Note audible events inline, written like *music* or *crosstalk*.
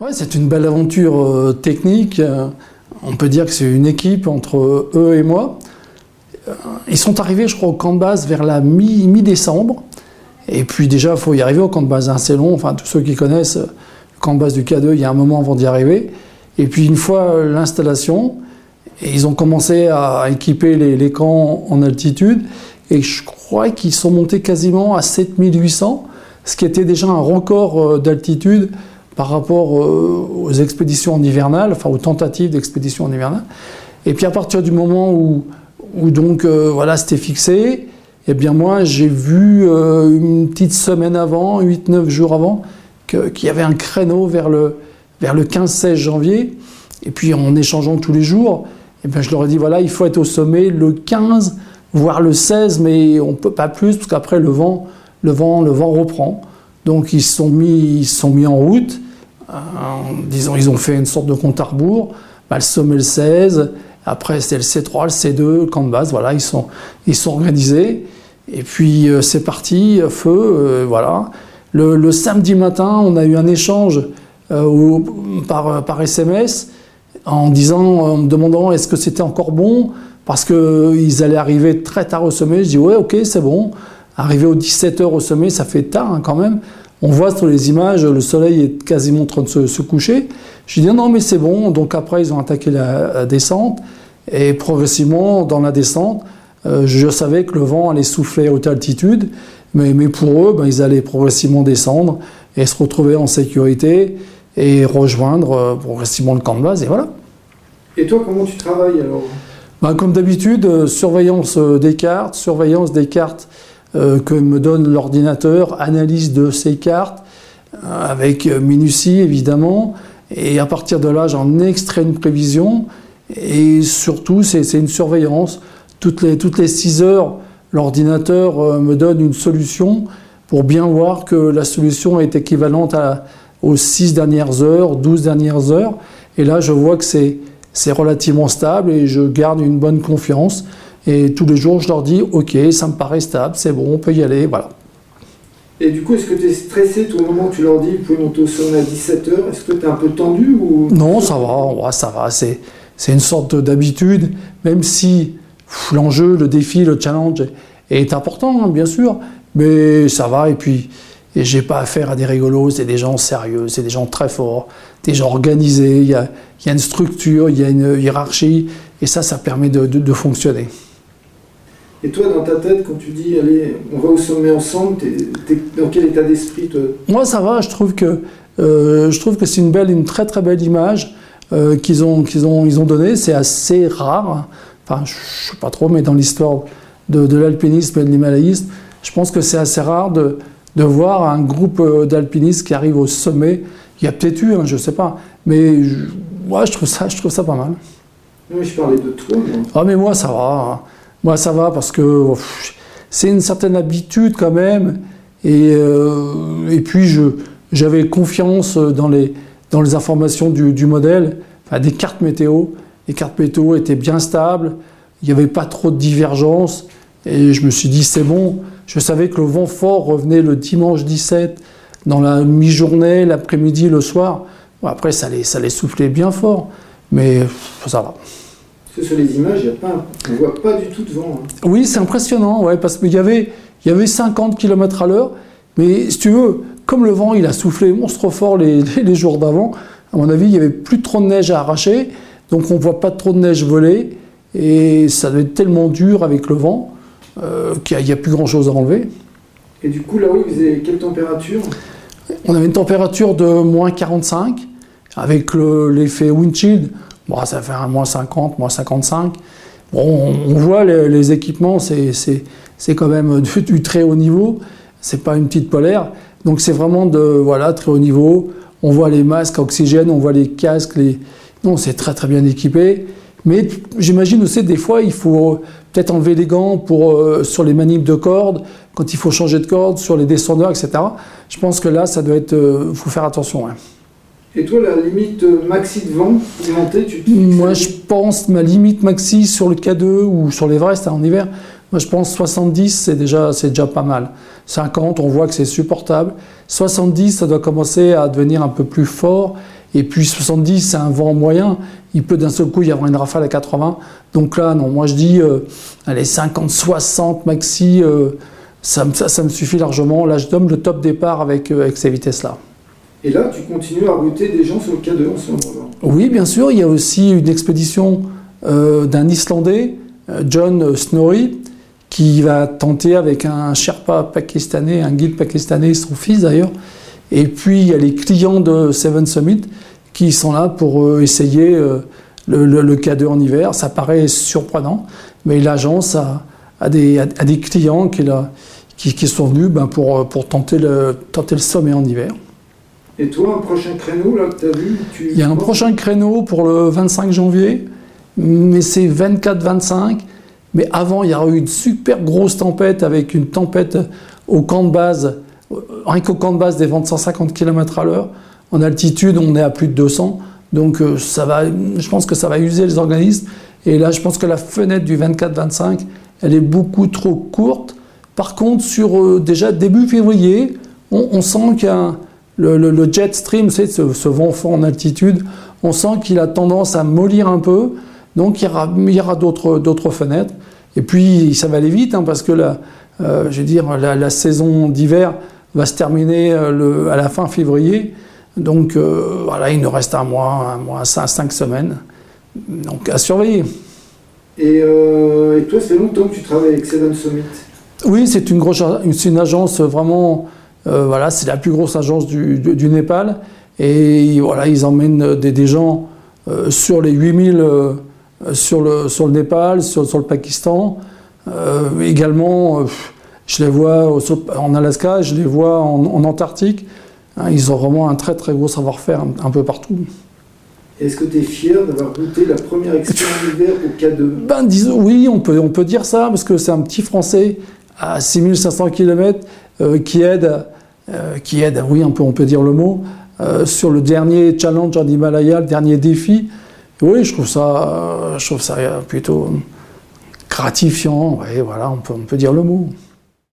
Ouais, c'est une belle aventure euh, technique. Euh, on peut dire que c'est une équipe entre eux et moi. Euh, ils sont arrivés, je crois, au camp de base vers la mi-décembre. et puis déjà, il faut y arriver au camp de base. Hein, c'est long. Enfin, tous ceux qui connaissent le camp de base du K2, il y a un moment avant d'y arriver. Et puis une fois l'installation, ils ont commencé à équiper les, les, camps en altitude. Et je crois qu'ils sont montés quasiment à 7800, ce qui était déjà un record d'altitude par rapport euh, aux expéditions en hivernale, enfin aux tentatives d'expédition en hivernale. Et puis à partir du moment où, donc euh, voilà c'était fixé, eh bien moi j'ai vu euh, une petite semaine avant, 8-9 jours avant, qu'il y avait un créneau vers le, vers le 15-16 janvier. Et puis en échangeant tous les jours, eh bien, je leur ai dit voilà, il faut être au sommet le 15, voire le 16, mais on ne peut pas plus, parce qu'après le vent, le vent, le vent reprend. Donc ils se sont sont mis en route. Euh, disons, ils ont fait une sorte de compte à rebours. Bah, le sommet le 16, après c'était le C3, le C2, le camp de base. Voilà, ils sont, ils sont organisés. Et puis euh, c'est parti, feu, euh, voilà. Le, samedi matin, on a eu un échange par, par SMS en disant, en me demandant est-ce que c'était encore bon? Parce qu'ils allaient arriver très tard au sommet. Je dis ouais, ok, c'est bon. Arriver aux 17h au sommet, ça fait tard hein, quand même. On voit sur les images, le soleil est quasiment en train de se, coucher. Je dis non, mais c'est bon. Donc après, ils ont attaqué la, descente. Et progressivement, dans la descente, euh, je savais que le vent allait souffler à haute altitude. Mais, pour eux, ben, ils allaient progressivement descendre et se retrouver en sécurité et rejoindre euh, progressivement le camp de base. Et voilà. Et toi, comment tu travailles alors? Ben, Comme d'habitude, euh, surveillance des cartes, surveillance des cartes que me donne l'ordinateur, analyse de ces cartes, euh, avec minutie évidemment, et à partir de là, j'en extrais une prévision, et surtout, c'est une surveillance. Toutes les, toutes les 6 heures, l'ordinateur euh, me donne une solution pour bien voir que la solution est équivalente à, aux 6 dernières heures, 12 dernières heures. Et là, je vois que c'est relativement stable et je garde une bonne confiance. Et tous les jours, je leur dis, OK, ça me paraît stable, c'est bon, on peut y aller, voilà. Et du coup, est-ce que tu es stressé tout le moment où tu leur dis, vous pouvez monter au sommet à 17h Est-ce que tu es un peu tendu ou... Non, ça va, ça va. C'est, c'est une sorte d'habitude, même si l'enjeu, le défi, le challenge est, important, hein, bien sûr, mais ça va. Et puis, et j'ai pas affaire à des rigolos, c'est des gens sérieux, c'est des gens très forts, des gens organisés, il y a, y a, une structure, il y a une hiérarchie, et ça, ça permet de, de fonctionner. Et toi, dans ta tête, quand tu dis, allez, on va au sommet ensemble, t'es, dans quel état d'esprit Moi, ça va. Je trouve que euh, je trouve que c'est une belle, une très très belle image euh, qu'ils ont qu'ils ont ils ont donnée. C'est assez rare. Enfin, je sais pas trop, mais dans l'histoire de, l'alpinisme et de l'himalayisme, je pense que c'est assez rare de de voir un groupe euh, d'alpinistes qui arrive au sommet. Il y a peut-être eu, hein, je sais pas, mais moi, je trouve ça, je trouve ça pas mal. Oui, je parlais de toi. Ah, mais moi, ça va. Moi, ça va parce que c'est une certaine habitude quand même. Et, euh, et puis, j'avais confiance dans les, dans les informations du, du modèle, enfin, des cartes météo. Les cartes météo étaient bien stables, il n'y avait pas trop de divergence. Et je me suis dit, c'est bon. Je savais que le vent fort revenait le dimanche 17 dans la mi-journée, l'après-midi, le soir. Après, ça allait, ça allait souffler bien fort, mais ça va. Parce que sur les images, on ne voit pas du tout de vent. Hein. Oui, c'est impressionnant, ouais, parce qu'il y avait, il y avait 50 km à l'heure. Mais si tu veux, comme le vent il a soufflé monstre fort les, *laughs* les jours d'avant, à mon avis, il n'y avait plus trop de neige à arracher. Donc on ne voit pas trop de neige voler. Et ça doit être tellement dur avec le vent euh, qu'il n'y a, plus grand-chose à enlever. Et du coup, là-haut, vous avez quelle température? On avait une température de moins 45, avec l'effet windshield. Bon, ça fait un moins 50, moins 55. Bon, on, voit les, équipements, c'est quand même du, très haut niveau. C'est pas une petite polaire. Donc c'est vraiment de voilà très haut niveau. On voit les masques à oxygène, on voit les casques. Les... Non, c'est très très bien équipé. Mais j'imagine aussi des fois il faut peut-être enlever les gants pour euh, sur les manips de cordes quand il faut changer de corde sur les descendeurs, etc. Je pense que là ça doit être, euh, faut faire attention. Et toi, la limite euh, maxi de vent tu Moi, je pense ma limite maxi sur le K2 ou sur l'Everest hein, en hiver, moi je pense 70, c'est déjà, c'est déjà pas mal. 50, on voit que c'est supportable. 70, ça doit commencer à devenir un peu plus fort. Et puis 70, c'est un vent moyen. Il peut d'un seul coup y avoir une rafale à 80. Donc là, non, moi je dis, euh, allez, 50, 60 maxi, euh, ça, ça, me suffit largement. Là, je donne le top départ avec, euh, avec ces vitesses-là. Et là, tu continues à router des gens sur le K2 en ce moment-là Oui, bien sûr. Il y a aussi une expédition d'un Islandais, John Snorri, qui va tenter avec un Sherpa pakistanais, un guide pakistanais, son fils d'ailleurs. Et puis il y a les clients de Seven Summit qui sont là pour essayer le, le, K2 en hiver. Ça paraît surprenant, mais l'agence a, des, clients qui, sont venus ben, pour, pour tenter, le, tenter le sommet en hiver. Et toi, un prochain créneau là, que tu as vu Il y a un prochain créneau pour le 25 janvier, mais c'est 24-25. Mais avant, il y a eu une super grosse tempête avec une tempête au camp de base, rien qu'au camp de base des vents de 150 km à l'heure. En altitude, on est à plus de 200. Donc euh, ça va, je pense que ça va user les organismes. Et là, je pense que la fenêtre du 24-25, elle est beaucoup trop courte. Par contre, sur euh, déjà début février, on, sent qu'il y a le, jet stream, c'est ce, vent fort en altitude, on sent qu'il a tendance à mollir un peu. Donc il y aura, aura d'autres fenêtres. Et puis ça va aller vite hein, parce que la, euh, je veux dire, la, saison d'hiver va se terminer à la fin février. Donc euh, voilà, il nous reste un mois, un mois, cinq, cinq semaines. Donc à surveiller. Et, euh, et toi, c'est longtemps que tu travailles avec Seven Summit? Oui, c'est une, grosse, une agence vraiment, euh, voilà, c'est la plus grosse agence du, du, Népal. Et voilà, ils emmènent des, des gens sur les 8000 sur, le, sur le Népal, sur, sur le Pakistan. également, je les vois en Alaska, je les vois en, en Antarctique. Hein, ils ont vraiment un très très gros savoir-faire un, peu partout. Est-ce que tu es fier d'avoir goûté la première expérience d'hiver au K2 ben, disons, Oui, on peut, on peut dire ça, parce que c'est un petit Français à 6500 km euh, qui aide, euh, qui aide, oui, on peut, on peut dire le mot, euh, sur le dernier challenge en Himalaya, le dernier défi. Oui, je trouve ça, je trouve ça plutôt gratifiant, oui, voilà, on peut, on peut dire le mot.